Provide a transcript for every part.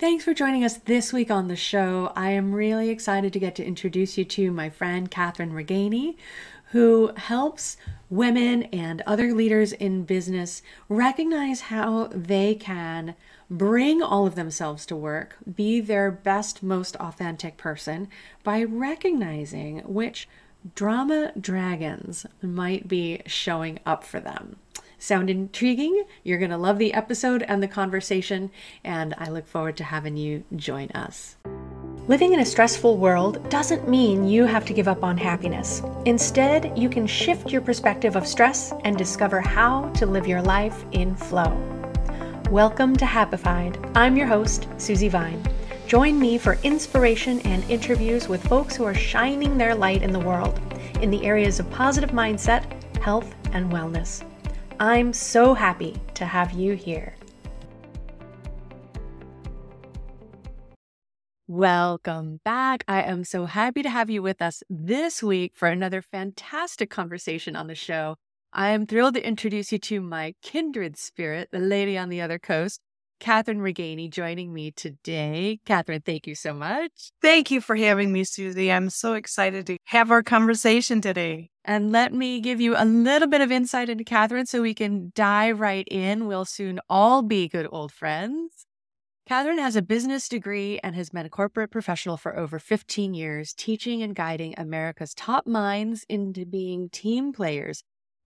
Thanks for joining us this week on the show. I am really excited to get to introduce you to my friend Kathryn Regganie, who helps women and other leaders in business recognize how they can bring all of themselves to work, be their best, most authentic person by recognizing which drama dragons might be showing up for them. Sound intriguing? You're going to love the episode and the conversation, and I look forward to having you join us. Living in a stressful world doesn't mean you have to give up on happiness. Instead, you can shift your perspective of stress and discover how to live your life in flow. Welcome to Happified. I'm your host, Susie Vine. Join me for inspiration and interviews with folks who are shining their light in the world in the areas of positive mindset, health, and wellness. I'm so happy to have you here. Welcome back. I am so happy to have you with us this week for another fantastic conversation on the show. I am thrilled to introduce you to my kindred spirit, the lady on the other coast, Kathryn Regganie, joining me today. Kathryn, thank you so much. Thank you for having me, Susie. I'm so excited to have our conversation today. And let me give you a little bit of insight into Kathryn so we can dive right in. We'll soon all be good old friends. Kathryn has a business degree and has been a corporate professional for over 15 years, teaching and guiding America's top minds into being team players,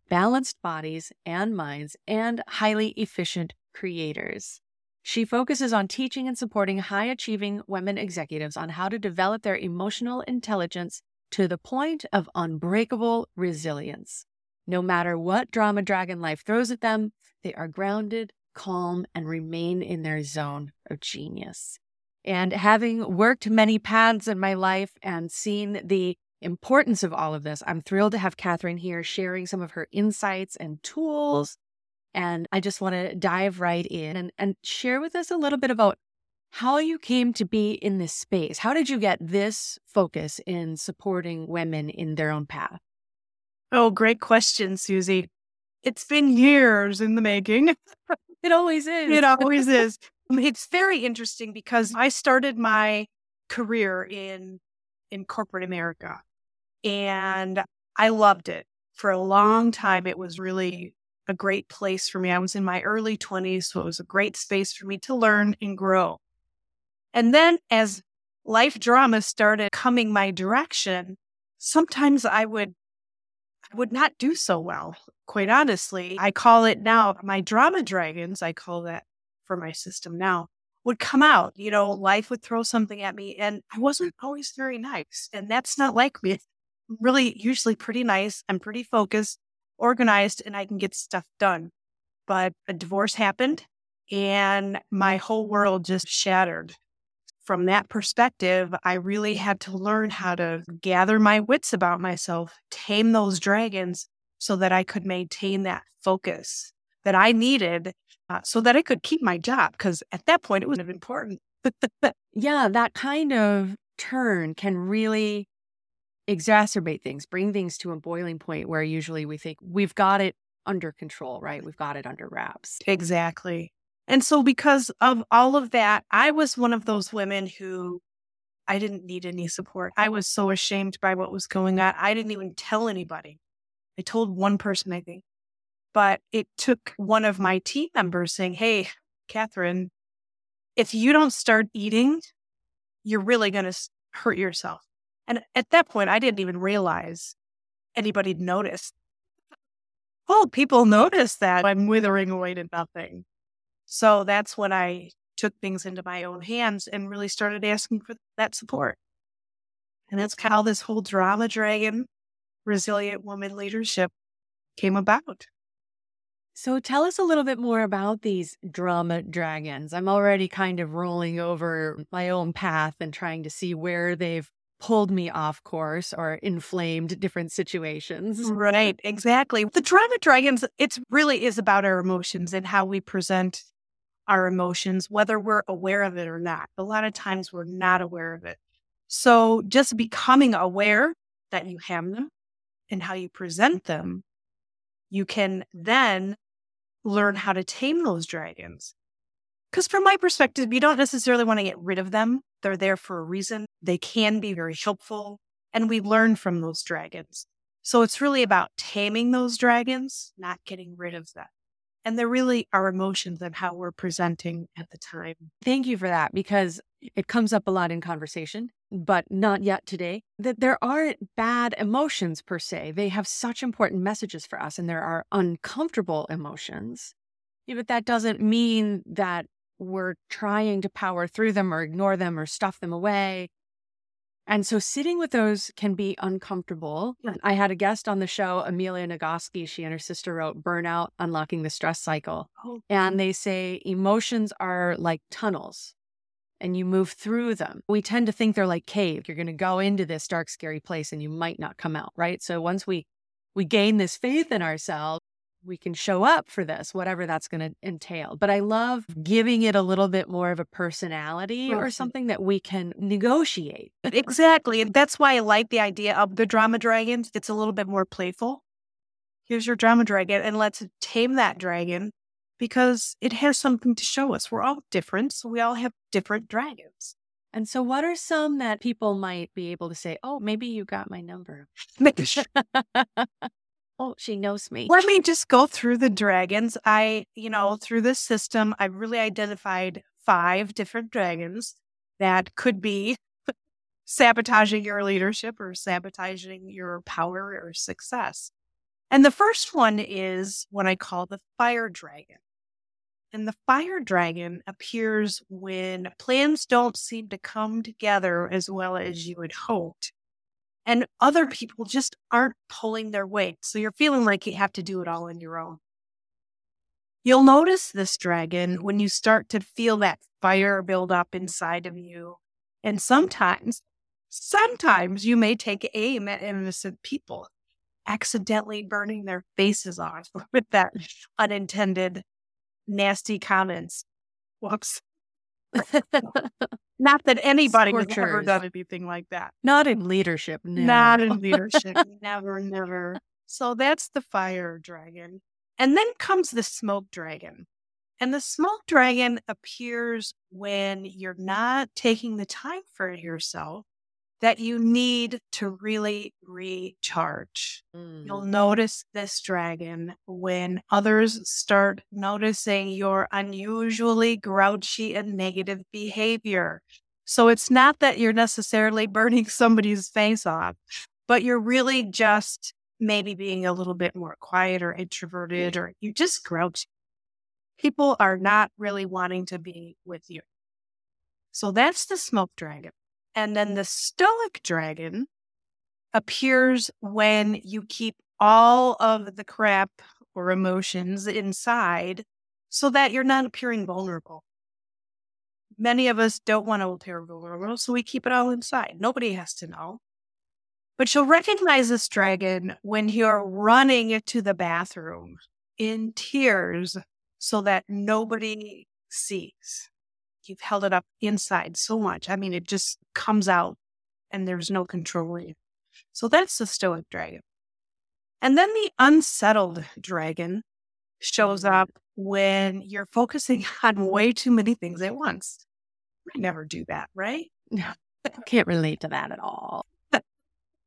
balanced bodies and minds, and highly efficient creators. She focuses on teaching and supporting high achieving women executives on how to develop their emotional intelligence to the point of unbreakable resilience. No matter what drama dragon life throws at them, they are grounded, calm, and remain in their zone of genius. And having worked many paths in my life and seen the importance of all of this, I'm thrilled to have Kathryn here sharing some of her insights and tools and I just want to dive right in and, and share with us a little bit about how you came to be in this space. How did you get this focus in supporting women in their own path? Oh, great question, Susie. It's been years in the making. it always is. It always is. Um, it's very interesting because I started my career in in corporate America and I loved it. For a long time it was really a great place for me. I was in my early 20s, so it was a great space for me to learn and grow. And then as life drama started coming my direction, sometimes I would I would not do so well. Quite honestly, I call it now my drama dragons, I call that for my system now, would come out. You know, life would throw something at me and I wasn't always very nice. And that's not like me. I'm really usually pretty nice. I'm pretty focused organized and I can get stuff done. But a divorce happened and my whole world just shattered. From that perspective, I really had to learn how to gather my wits about myself, tame those dragons so that I could maintain that focus that I needed uh, so that I could keep my job. Because at that point, it was important. yeah, that kind of turn can really exacerbate things, bring things to a boiling point where usually we think we've got it under control, right? We've got it under wraps. Exactly. And so, because of all of that, I was one of those women who I didn't need any support. I was so ashamed by what was going on. I didn't even tell anybody. I told one person, I think. But it took one of my team members saying, Hey, Kathryn, if you don't start eating, you're really going to hurt yourself. And at that point, I didn't even realize anybody'd noticed. Oh, people notice that I'm withering away to nothing. So that's when I took things into my own hands and really started asking for that support. And that's how this whole drama dragon, resilient woman leadership came about. So tell us a little bit more about these drama dragons. I'm already kind of rolling over my own path and trying to see where they've pulled me off course or inflamed different situations. Right, exactly. The drama dragons, it really is about our emotions and how we present our emotions, whether we're aware of it or not. A lot of times we're not aware of it. So just becoming aware that you have them and how you present them, you can then learn how to tame those dragons. Because from my perspective, you don't necessarily want to get rid of them. They're there for a reason. They can be very helpful, and we learn from those dragons. So it's really about taming those dragons, not getting rid of them. And they're really our emotions and how we're presenting at the time. Thank you for that because it comes up a lot in conversation, but not yet today. That there aren't bad emotions per se. They have such important messages for us, and there are uncomfortable emotions. Yeah, but that doesn't mean that we're trying to power through them or ignore them or stuff them away. And so sitting with those can be uncomfortable. I had a guest on the show, Amelia Nagoski. She and her sister wrote Burnout Unlocking the Stress Cycle. Oh. And they say emotions are like tunnels and you move through them. We tend to think they're like cave. You're going to go into this dark, scary place and you might not come out, right? So once we we gain this faith in ourselves, we can show up for this, whatever that's going to entail. But I love giving it a little bit more of a personality right. or something that we can negotiate. Exactly. And that's why I like the idea of the drama dragons. It's a little bit more playful. Here's your drama dragon, and let's tame that dragon because it has something to show us. We're all different, so we all have different dragons. And so, what are some that people might be able to say, oh, maybe you got my number? oh, she knows me. Let me just go through the dragons. I, you know, oh. through this system, I really identified five different dragons that could be sabotaging your leadership or sabotaging your power or success. And the first one is what I call the fire dragon. And the fire dragon appears when plans don't seem to come together as well as you had hoped and other people just aren't pulling their weight. So you're feeling like you have to do it all on your own. You'll notice this dragon when you start to feel that fire build up inside of you. And sometimes, sometimes you may take aim at innocent people, accidentally burning their faces off with that unintended nasty comments. Whoops. Not that anybody has ever done anything like that. Not in leadership. No. Not in leadership. never, never. So that's the fire dragon. And then comes the smoke dragon. And the smoke dragon appears when you're not taking the time for yourself that you need to really recharge. Mm. You'll notice this dragon when others start noticing your unusually grouchy and negative behavior. So it's not that you're necessarily burning somebody's face off, but you're really just maybe being a little bit more quiet or introverted or you just grouchy. People are not really wanting to be with you. So that's the smoke dragon. And then the stoic dragon appears when you keep all of the crap or emotions inside so that you're not appearing vulnerable. Many of us don't want to appear vulnerable, so we keep it all inside. Nobody has to know. But you'll recognize this dragon when you're running to the bathroom in tears so that nobody sees you've held it up inside so much. I mean, it just comes out and there's no controlling. So that's the stoic dragon. And then the unsettled dragon shows up when you're focusing on way too many things at once. I never do that, right? No, I can't relate to that at all.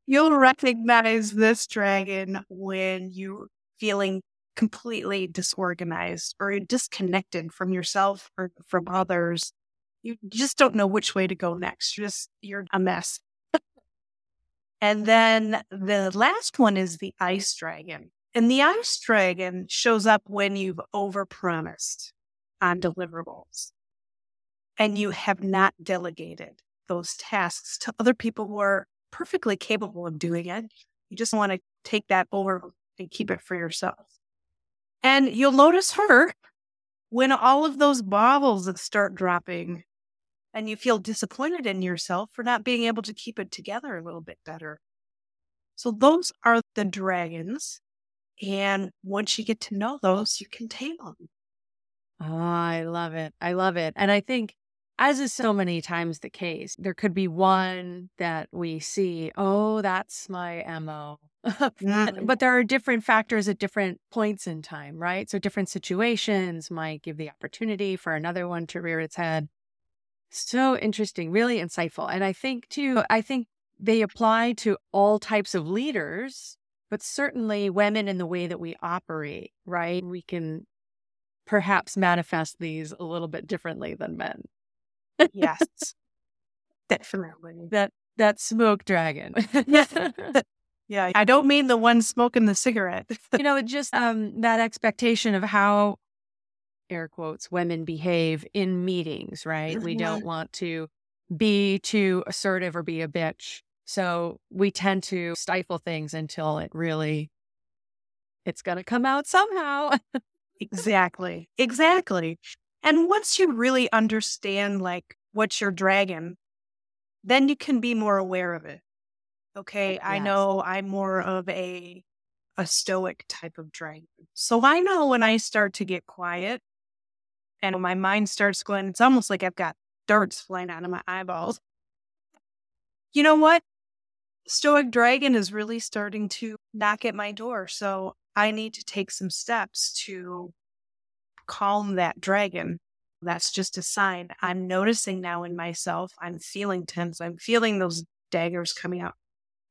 You'll recognize this dragon when you're feeling completely disorganized or disconnected from yourself or from others. You just don't know which way to go next. You're just, you're a mess. and then the last one is the ice dragon. And the ice dragon shows up when you've overpromised on deliverables and you have not delegated those tasks to other people who are perfectly capable of doing it. You just want to take that over and keep it for yourself. And you'll notice her when all of those baubles start dropping and you feel disappointed in yourself for not being able to keep it together a little bit better. So those are the dragons. And once you get to know those, you can tame them. Oh, ah, I love it. I love it. And I think as is so many times the case, there could be one that we see, oh, that's my MO. Mm. but there are different factors at different points in time, right? So different situations might give the opportunity for another one to rear its head. So interesting, really insightful. And I think too, I think they apply to all types of leaders, but certainly women in the way that we operate, right? We can perhaps manifest these a little bit differently than men. Yes. Definitely. That that smoke dragon. Yeah. I don't mean the one smoking the cigarette. you know, just um that expectation of how air quotes women behave in meetings, right? We don't want to be too assertive or be a bitch. So we tend to stifle things until it really it's going to come out somehow. exactly. Exactly. And once you really understand like what's your dragon, then you can be more aware of it. Okay, I know I'm more of a a stoic type of dragon. So I know when I start to get quiet and my mind starts going, it's almost like I've got darts flying out of my eyeballs. You know what? Stoic dragon is really starting to knock at my door. So I need to take some steps to calm that dragon. That's just a sign. I'm noticing now in myself, I'm feeling tense. I'm feeling those daggers coming out.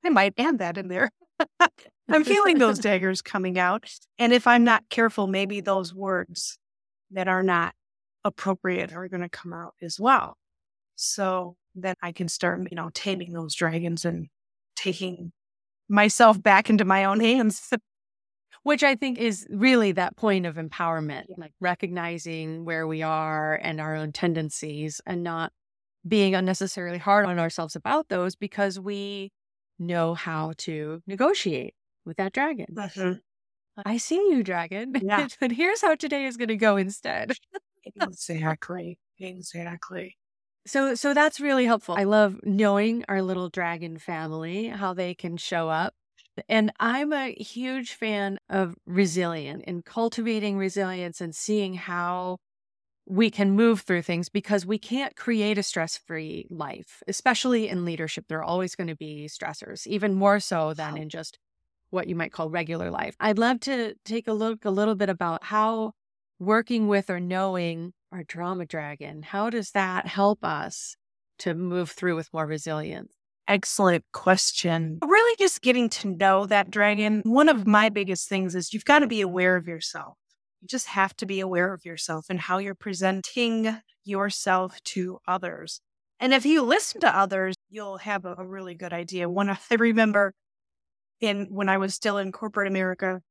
I might add that in there. I'm feeling those daggers coming out. And if I'm not careful, maybe those words that are not appropriate are going to come out as well. So then I can start, you know, taming those dragons and taking myself back into my own hands. Which I think is really that point of empowerment, like recognizing where we are and our own tendencies and not being unnecessarily hard on ourselves about those because we know how to negotiate with that dragon. Mm-hmm. I see you, dragon. Yeah. but here's how today is going to go instead. exactly. Exactly. So so that's really helpful. I love knowing our little dragon family, how they can show up. And I'm a huge fan of resilience and cultivating resilience and seeing how we can move through things because we can't create a stress-free life, especially in leadership. There are always going to be stressors, even more so than in just what you might call regular life. I'd love to take a look a little bit about how working with or knowing our drama dragon, how does that help us to move through with more resilience? Excellent question. Really, just getting to know that dragon. One of my biggest things is you've got to be aware of yourself. You just have to be aware of yourself and how you're presenting yourself to others. And if you listen to others, you'll have a, a really good idea. One, I remember in when I was still in corporate America,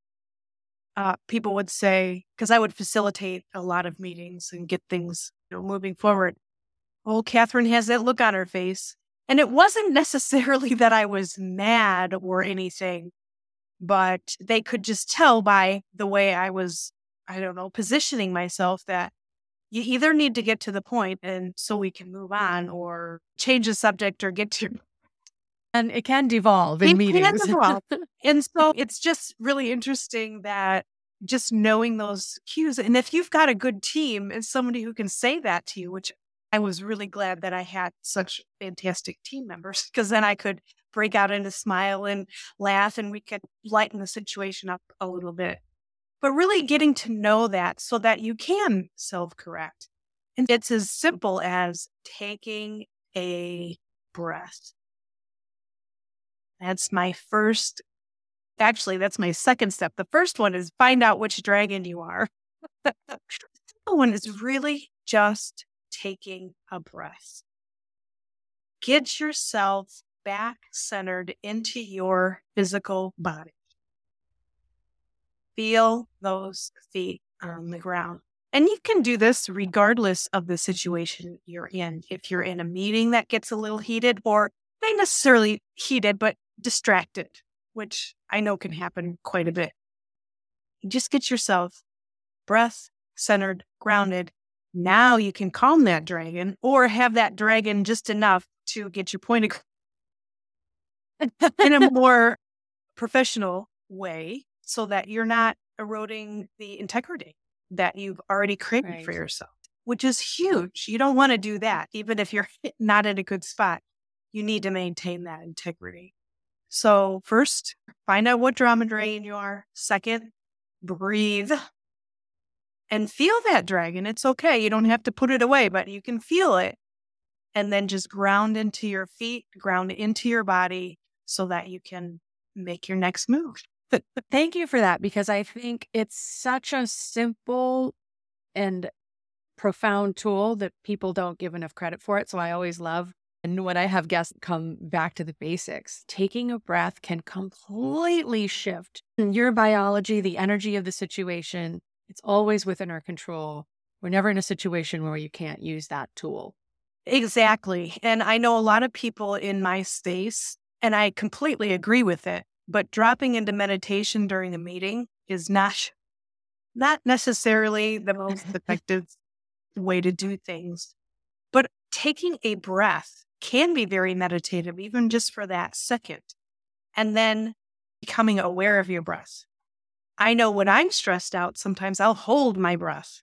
uh, people would say, because I would facilitate a lot of meetings and get things you know, moving forward. Oh, Kathryn has that look on her face. And it wasn't necessarily that I was mad or anything, but they could just tell by the way I was, I don't know, positioning myself that you either need to get to the point and so we can move on or change the subject or get to And it can devolve in It can meetings. devolve. And so it's just really interesting that just knowing those cues. And if you've got a good team and somebody who can say that to you, which I was really glad that I had such fantastic team members, because then I could break out into smile and laugh and we could lighten the situation up a little bit. But really getting to know that so that you can self correct. And it's as simple as taking a breath. That's my first. Actually, that's my second step. The first one is find out which dragon you are. the second one is really just taking a breath. Get yourself back centered into your physical body. Feel those feet on the ground. And you can do this regardless of the situation you're in. If you're in a meeting that gets a little heated, or not necessarily heated, but distracted, which I know can happen quite a bit. Just get yourself breath centered, grounded. Now you can calm that dragon or have that dragon just enough to get your point across in a more professional way so that you're not eroding the integrity that you've already created for yourself. which is huge. You don't want to do that. Even if you're not in a good spot, you need to maintain that integrity. So, first, find out what drama dragon you are. Second, breathe and feel that dragon. It's okay. You don't have to put it away, but you can feel it. And then just ground into your feet, ground into your body so that you can make your next move. But thank you for that because I think it's such a simple and profound tool that people don't give enough credit for it. So I always love and when I have guests come back to the basics, taking a breath can completely shift your biology, the energy of the situation. It's always within our control. We're never in a situation where you can't use that tool. Exactly. And I know a lot of people in my space, and I completely agree with it, but dropping into meditation during a meeting is not not necessarily the most effective way to do things. But taking a breath can be very meditative, even just for that second. And then becoming aware of your breath. I know when I'm stressed out, sometimes I'll hold my breath.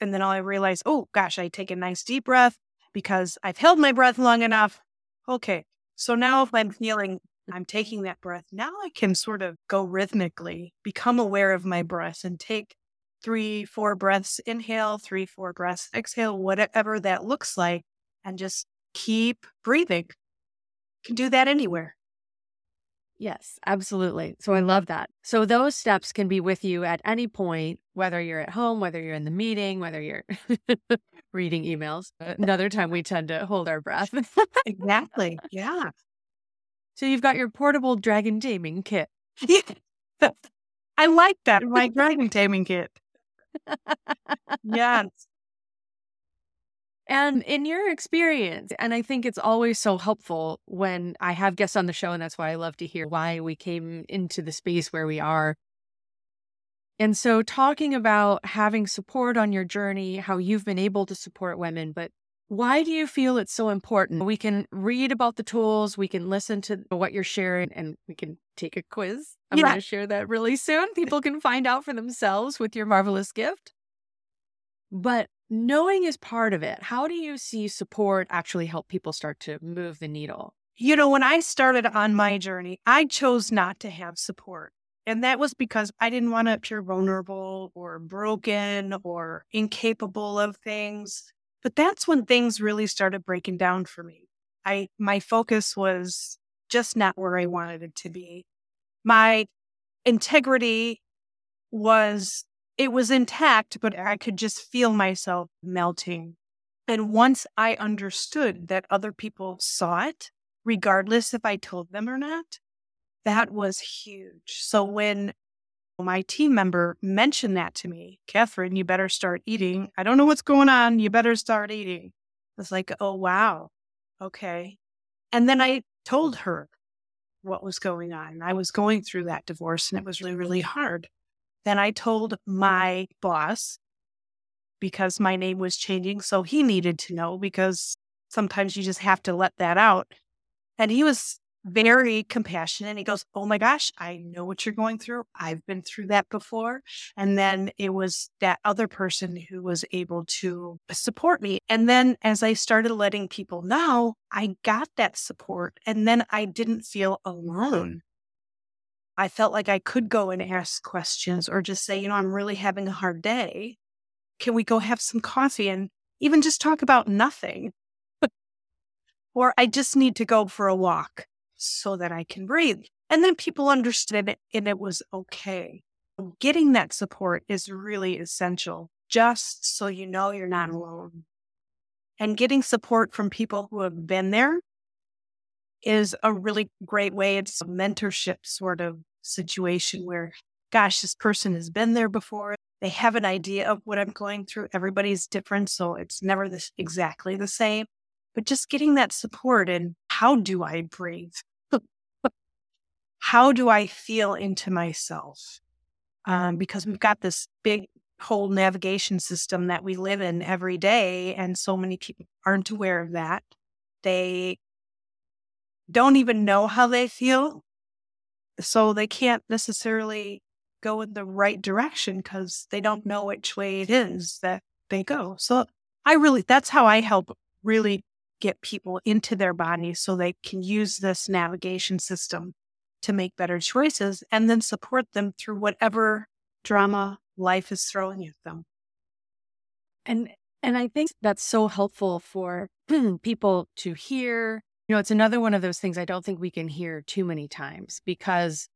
And then I'll realize, oh gosh, I take a nice deep breath because I've held my breath long enough. Okay. So now if I'm feeling I'm taking that breath, now I can sort of go rhythmically, become aware of my breath and take three, four breaths inhale, three, four breaths exhale, whatever that looks like and just keep breathing. Can do that anywhere. Yes, absolutely. So I love that. So those steps can be with you at any point, whether you're at home, whether you're in the meeting, whether you're reading emails. Uh, another time we tend to hold our breath. exactly. Yeah. So you've got your portable dragon taming kit. I like that. My dragon taming kit. yes. And in your experience, and I think it's always so helpful when I have guests on the show, and that's why I love to hear why we came into the space where we are. And so, talking about having support on your journey, how you've been able to support women, but why do you feel it's so important? We can read about the tools, we can listen to what you're sharing, and we can take a quiz. I'm yeah. going to share that really soon. People can find out for themselves with your marvelous gift. But knowing is part of it. How do you see support actually help people start to move the needle? You know, when I started on my journey, I chose not to have support. And that was because I didn't want to appear vulnerable or broken or incapable of things. But that's when things really started breaking down for me. I my focus was just not where I wanted it to be. My integrity was it was intact, but I could just feel myself melting. And once I understood that other people saw it, regardless if I told them or not, that was huge. So when my team member mentioned that to me, Kathryn, you better start eating. I don't know what's going on. You better start eating. I was like, oh, wow. Okay. And then I told her what was going on. I was going through that divorce and it was really, really hard. Then I told mm-hmm. my boss because my name was changing. So he needed to know because sometimes you just have to let that out. And he was very compassionate. He goes, Oh my gosh, I know what you're going through. I've been through that before. And then it was that other person who was able to support me. And then as I started letting people know, I got that support. And then I didn't feel alone. I felt like I could go and ask questions or just say, you know, I'm really having a hard day. Can we go have some coffee and even just talk about nothing? or I just need to go for a walk so that I can breathe. And then people understood it and it was okay. Getting that support is really essential just so you know you're not alone. And getting support from people who have been there is a really great way. It's a mentorship sort of situation where, gosh, this person has been there before. They have an idea of what I'm going through. Everybody's different, so it's never this exactly the same. But just getting that support and how do I breathe? how do I feel into myself? Um, because we've got this big whole navigation system that we live in every day, and so many people aren't aware of that. They don't even know how they feel. So they can't necessarily go in the right direction because they don't know which way it is that they go. So I really, that's how I help really get people into their bodies so they can use this navigation system to make better choices and then support them through whatever drama life is throwing at them. And and I think that's so helpful for people to hear. You know, it's another one of those things I don't think we can hear too many times because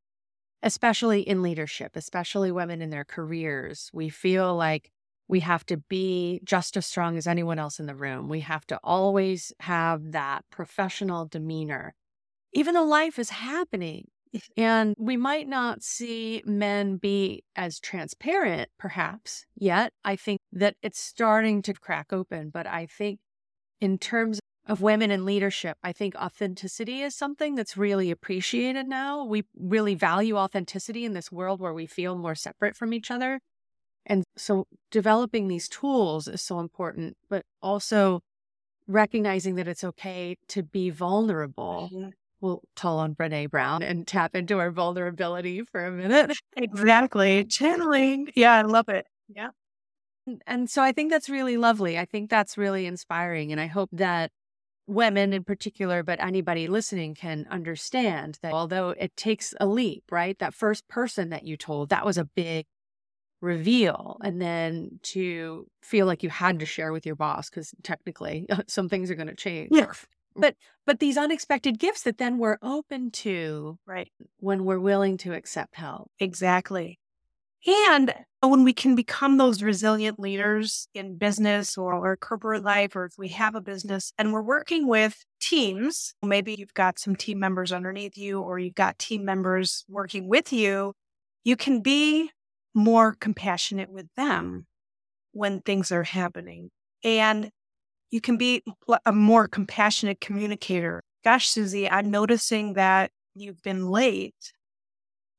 especially in leadership, especially women in their careers, we feel like we have to be just as strong as anyone else in the room. We have to always have that professional demeanor, even though life is happening. And we might not see men be as transparent, perhaps, yet. I think that it's starting to crack open. But I think, in terms of women in leadership, I think authenticity is something that's really appreciated now. We really value authenticity in this world where we feel more separate from each other. And so developing these tools is so important, but also recognizing that it's okay to be vulnerable. Mm-hmm. We'll call on Brene Brown and tap into our vulnerability for a minute. Exactly. Channeling. Yeah, I love it. Yeah. And so I think that's really lovely. I think that's really inspiring. And I hope that women in particular, but anybody listening can understand that although it takes a leap, right? That first person that you told, that was a big reveal and then to feel like you had to share with your boss because technically some things are going to change yeah. but but these unexpected gifts that then we're open to right when we're willing to accept help exactly and uh, when we can become those resilient leaders in business or, or corporate life or if we have a business and we're working with teams maybe you've got some team members underneath you or you've got team members working with you you can be more compassionate with them when things are happening. And you can be a more compassionate communicator. Gosh, Susie, I'm noticing that you've been late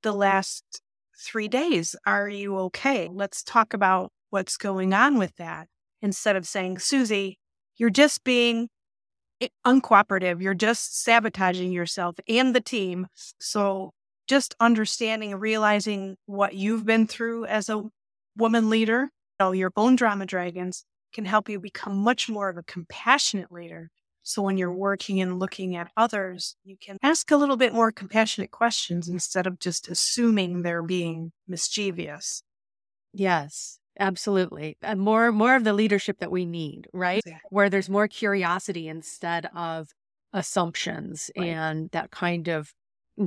the last three days. Are you okay? Let's talk about what's going on with that. Instead of saying, Susie, you're just being uncooperative. You're just sabotaging yourself and the team. So just understanding and realizing what you've been through as a woman leader, know, your own drama dragons can help you become much more of a compassionate leader. So when you're working and looking at others, you can ask a little bit more compassionate questions instead of just assuming they're being mischievous. Yes, absolutely. And more more of the leadership that we need, right? Exactly. Where there's more curiosity instead of assumptions right. and that kind of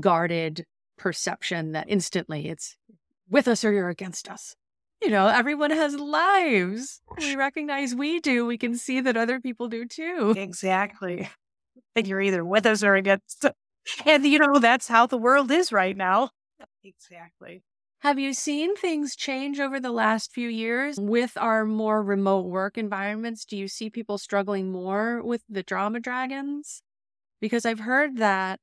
guarded perception that instantly it's with us or you're against us. You know, everyone has lives. We recognize we do. We can see that other people do too. Exactly. That you're either with us or against. And, you know, that's how the world is right now. Exactly. Have you seen things change over the last few years with our more remote work environments? Do you see people struggling more with the drama dragons? Because I've heard that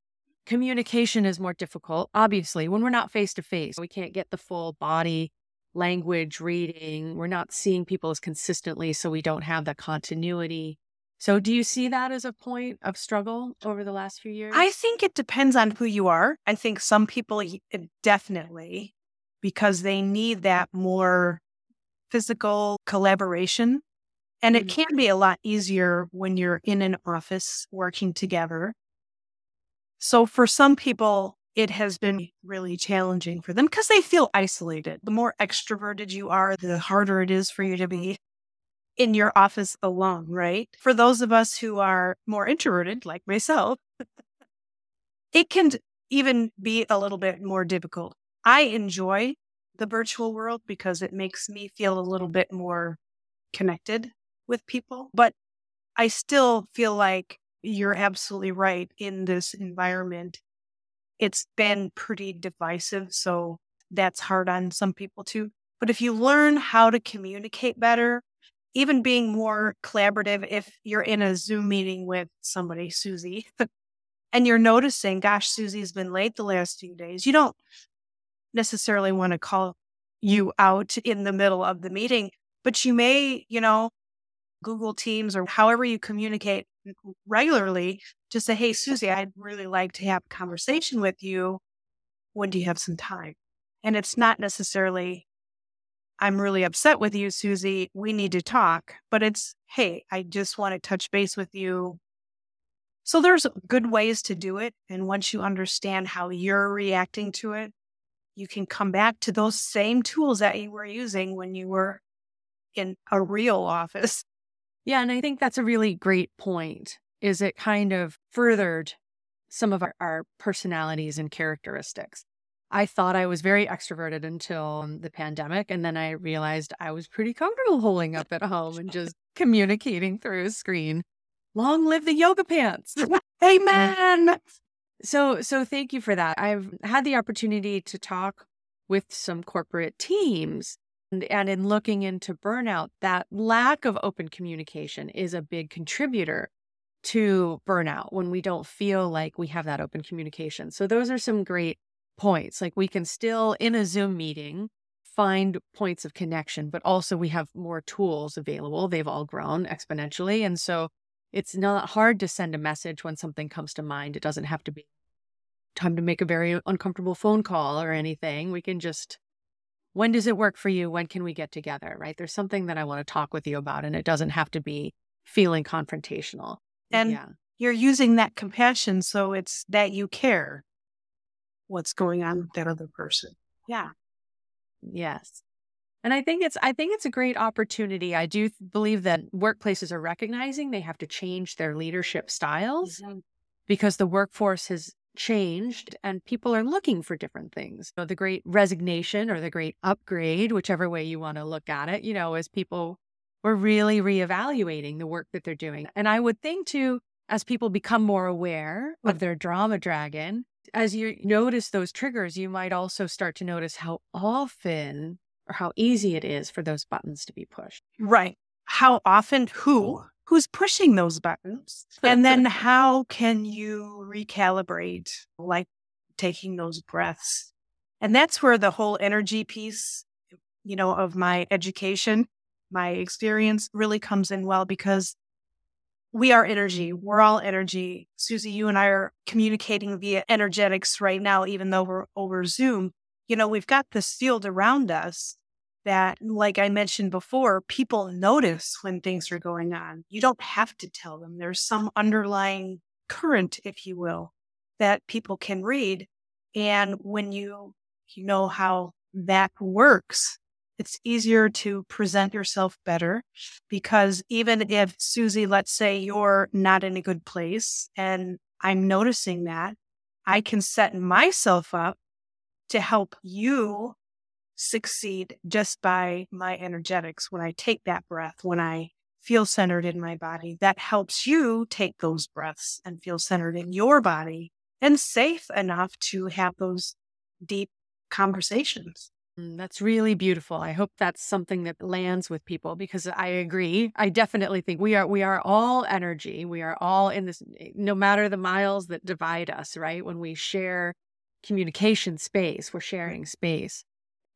Communication is more difficult, obviously, when we're not face to face. We can't get the full body language reading. We're not seeing people as consistently, so we don't have that continuity. So, do you see that as a point of struggle over the last few years? I think it depends on who you are. I think some people definitely, because they need that more physical collaboration. And it mm-hmm. can be a lot easier when you're in an office working together so for some people, it has been really challenging for them because they feel isolated. The more extroverted you are, the harder it is for you to be in your office alone, right? For those of us who are more introverted, like myself, it can even be a little bit more difficult. I enjoy the virtual world because it makes me feel a little bit more connected with people, but I still feel like you're absolutely right. In this environment, it's been pretty divisive. So that's hard on some people too. But if you learn how to communicate better, even being more collaborative, if you're in a Zoom meeting with somebody, Susie, and you're noticing, gosh, Susie's been late the last few days, you don't necessarily want to call you out in the middle of the meeting, but you may, you know, Google Teams or however you communicate regularly, just say, Hey, Susie, I'd really like to have a conversation with you. When do you have some time? And it's not necessarily I'm really upset with you, Susie. We need to talk. But it's, hey, I just want to touch base with you. So there's good ways to do it. And once you understand how you're reacting to it, you can come back to those same tools that you were using when you were in a real office. Yeah, and I think that's a really great point. Is it kind of furthered some of our, our personalities and characteristics? I thought I was very extroverted until the pandemic. And then I realized I was pretty comfortable holding up at home and just communicating through a screen. Long live the yoga pants. Mm. Amen. So, so thank you for that. I've had the opportunity to talk with some corporate teams and, in looking into burnout, that lack of open communication is a big contributor to burnout when we don't feel like we have that open communication. So those are some great points. Like we can still in a Zoom meeting find points of connection, but also we have more tools available. They've all grown exponentially. And so it's not hard to send a message when something comes to mind. It doesn't have to be time to make a very uncomfortable phone call or anything. We can just, when does it work for you? When can we get together? Right? There's something that I want to talk with you about, and it doesn't have to be feeling confrontational. And yeah. you're using that compassion. So it's that you care what's going on with that other person. Yeah. Yes. And I think it's I think it's a great opportunity. I do believe that workplaces are recognizing they have to change their leadership styles mm-hmm. because the workforce has changed and people are looking for different things. So the great resignation or the great upgrade, whichever way you want to look at it, you know, as people were really reevaluating the work that they're doing. And I would think too, as people become more aware of their drama dragon, as you notice those triggers, you might also start to notice how often or how easy it is for those buttons to be pushed. Right. How often, who, who's pushing those buttons? And then how can you recalibrate, like taking those breaths? And that's where the whole energy piece, you know, of my education, my experience really comes in well because we are energy. We're all energy. Susie, you and I are communicating via energetics right now, even though we're over Zoom. You know, we've got this field around us that, like I mentioned before, people notice when things are going on. You don't have to tell them. There's some underlying current, if you will, that people can read. And when you, you know how that works, it's easier to present yourself better because even if Susie, let's say you're not in a good place and I'm noticing that, I can set myself up to help you succeed just by my energetics. When I take that breath, when I feel centered in my body, that helps you take those breaths and feel centered in your body and safe enough to have those deep conversations. Mm, that's really beautiful. I hope that's something that lands with people because I agree. I definitely think we are we are all energy. We are all in this eh, no matter the miles that divide us, right? When we share communication space, we're sharing space.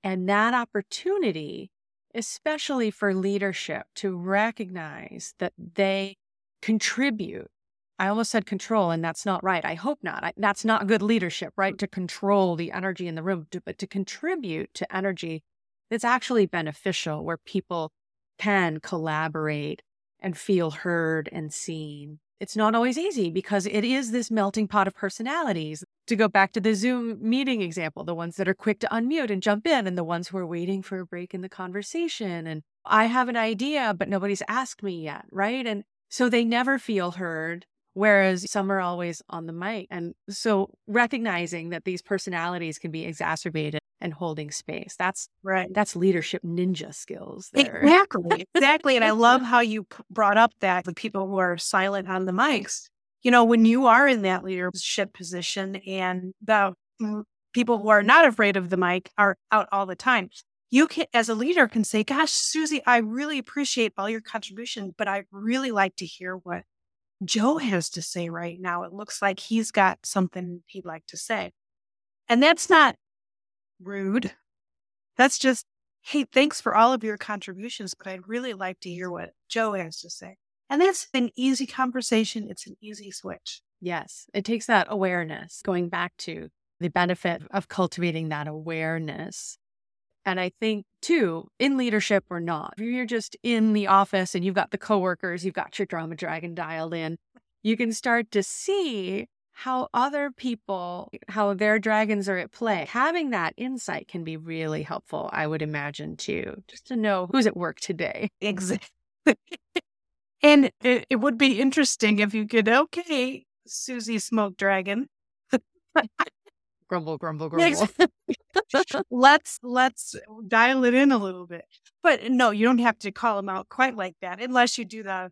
And that opportunity, especially for leadership to recognize that they contribute I almost said control, and that's not right. I hope not. I, that's not good leadership, right? Mm. To control the energy in the room, to, but to contribute to energy that's actually beneficial, where people can collaborate and feel heard and seen. It's not always easy because it is this melting pot of personalities. To go back to the Zoom meeting example, the ones that are quick to unmute and jump in, and the ones who are waiting for a break in the conversation. And I have an idea, but nobody's asked me yet, right? And so they never feel heard Whereas some are always on the mic. And so recognizing that these personalities can be exacerbated and holding space. That's right. That's leadership ninja skills. There. Exactly. Exactly. and I love how you brought up that the people who are silent on the mics, you know, when you are in that leadership position and the people who are not afraid of the mic are out all the time. You can, as a leader, can say, Gosh, Susie, I really appreciate all your contribution, but I really like to hear what Joe has to say right now. It looks like he's got something he'd like to say. And that's not rude. That's just, hey, thanks for all of your contributions, but I'd really like to hear what Joe has to say. And that's an easy conversation. It's an easy switch. Yes. It takes that awareness, going back to the benefit of cultivating that awareness. And I think too, in leadership or not, if you're just in the office and you've got the coworkers, you've got your drama dragon dialed in, you can start to see how other people, how their dragons are at play. Having that insight can be really helpful, I would imagine, too, just to know who's at work today. Exactly. and it, it would be interesting if you could, okay, Susie Smoke Dragon. grumble, grumble, grumble. let's let's uh, dial it in a little bit. But uh, no, you don't have to call them out quite like that unless you do the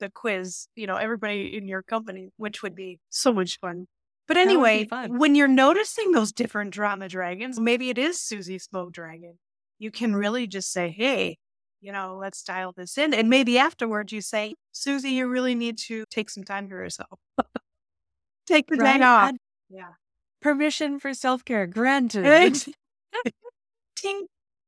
the quiz, you know, everybody in your company, which would be so much fun. But anyway, when you're noticing those different drama dragons, maybe it is Susie Smoke Dragon. You can really just say, hey, you know, let's dial this in. And maybe afterwards you say, Susie, you really need to take some time for yourself. take the right? day off. I'd, yeah. Permission for self care granted.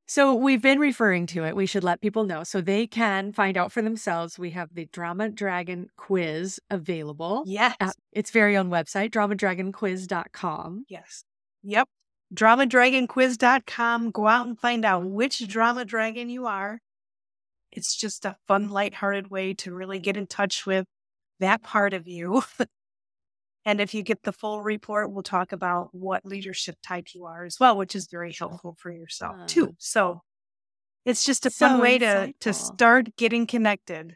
So we've been referring to it. We should let people know so they can find out for themselves. We have the Drama Dragon quiz available. Yes. At its very own website, dramadragonquiz.com. Yes. Yep. Dramadragonquiz.com. Go out and find out which drama dragon you are. It's just a fun, lighthearted way to really get in touch with that part of you. And if you get the full report, we'll talk about what leadership type you are as well, which is very helpful for yourself uh, too. So it's just a so fun way to, to start getting connected.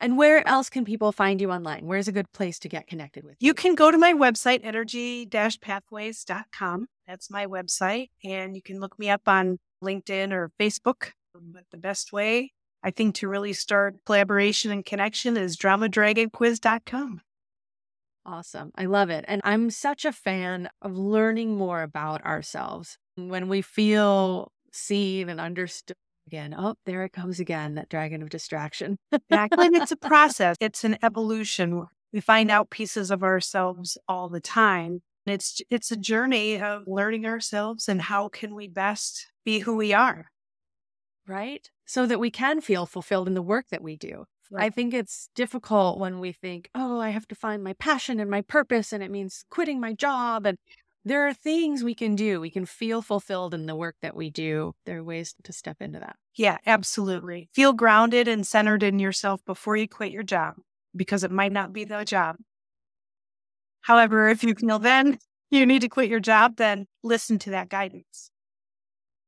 And where else can people find you online? Where's a good place to get connected with you? You can go to my website, energy-pathways.com. That's my website. And you can look me up on LinkedIn or Facebook. But the best way, I think, to really start collaboration and connection is dramadragonquiz.com. Awesome. I love it. And I'm such a fan of learning more about ourselves. When we feel seen and understood again, oh, there it comes again, that dragon of distraction. exactly. And it's a process, it's an evolution. We find out pieces of ourselves all the time. It's it's a journey of learning ourselves and how can we best be who we are. Right? So that we can feel fulfilled in the work that we do. Right. I think it's difficult when we think, oh, I have to find my passion and my purpose, and it means quitting my job. And there are things we can do. We can feel fulfilled in the work that we do. There are ways to step into that. Yeah, absolutely. Feel grounded and centered in yourself before you quit your job because it might not be the job. However, if you feel then you need to quit your job, then listen to that guidance.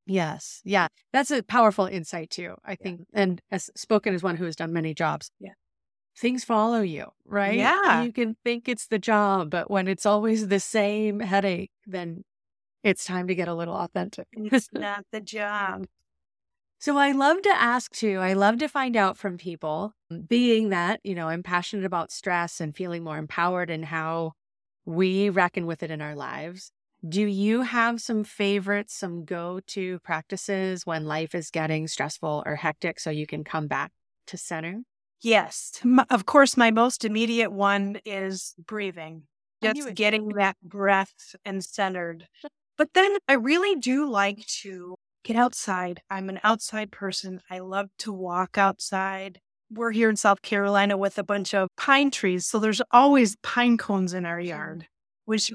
Yes. Yeah. That's a powerful insight too, I think. Yeah. And as spoken as one who has done many jobs. Yeah. Things follow you, right? Yeah. You can think it's the job, but when it's always the same headache, then it's time to get a little authentic. It's not the job. So I love to ask too, I love to find out from people, being that, you know, I'm passionate about stress and feeling more empowered and how we reckon with it in our lives. Do you have some favorites, some go to practices when life is getting stressful or hectic so you can come back to center? Yes. Of course, my most immediate one is breathing, just getting that breath and centered. But then I really do like to get outside. I'm an outside person. I love to walk outside. We're here in South Carolina with a bunch of pine trees. So there's always pine cones in our yard, which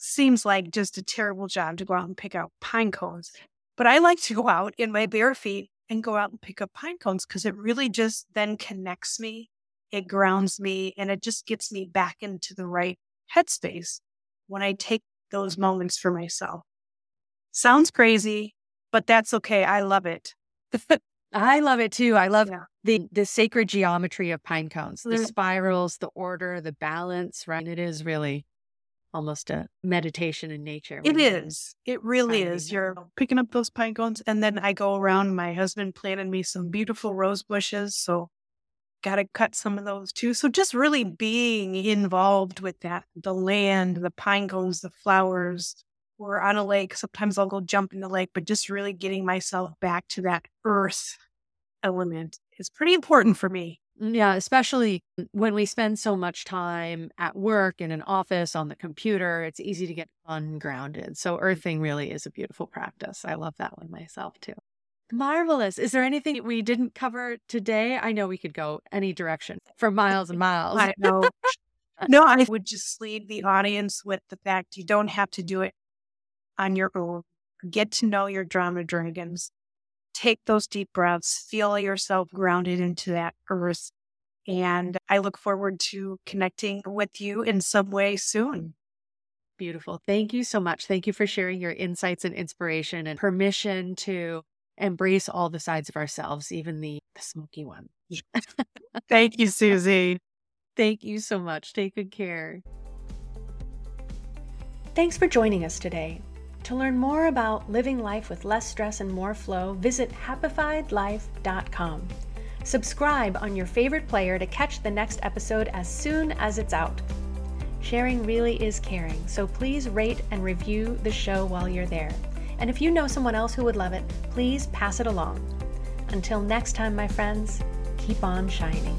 seems like just a terrible job to go out and pick out pine cones. But I like to go out in my bare feet and go out and pick up pine cones because it really just then connects me, it grounds me, and it just gets me back into the right headspace when I take those moments for myself. Sounds crazy, but that's okay. I love it. I love it too. I love yeah. the the sacred geometry of pine cones, the mm. spirals, the order, the balance, right? It is really almost a meditation in nature. It is. It really is. You're picking up those pine cones, and then I go around. My husband planted me some beautiful rose bushes, so got to cut some of those too. So just really being involved with that, the land, the pine cones, the flowers. We're on a lake. Sometimes I'll go jump in the lake, but just really getting myself back to that earth element is pretty important for me. Mm, yeah, especially when we spend so much time at work in an office on the computer, it's easy to get ungrounded. So, earthing really is a beautiful practice. I love that one myself too. Marvelous. Is there anything we didn't cover today? I know we could go any direction for miles and miles. I know. no, I would just leave the audience with the fact you don't have to do it on your own. get to know your drama dragons, take those deep breaths, feel yourself grounded into that earth. And I look forward to connecting with you in some way soon. Beautiful. Thank you so much. Thank you for sharing your insights and inspiration and permission to embrace all the sides of ourselves, even the, the smoky one. Thank you, Susie. Thank you so much. Take good care. Thanks for joining us today. To learn more about living life with less stress and more flow, visit happifiedlife.com. Subscribe on your favorite player to catch the next episode as soon as it's out. Sharing really is caring, so please rate and review the show while you're there. And if you know someone else who would love it, please pass it along. Until next time, my friends, keep on shining.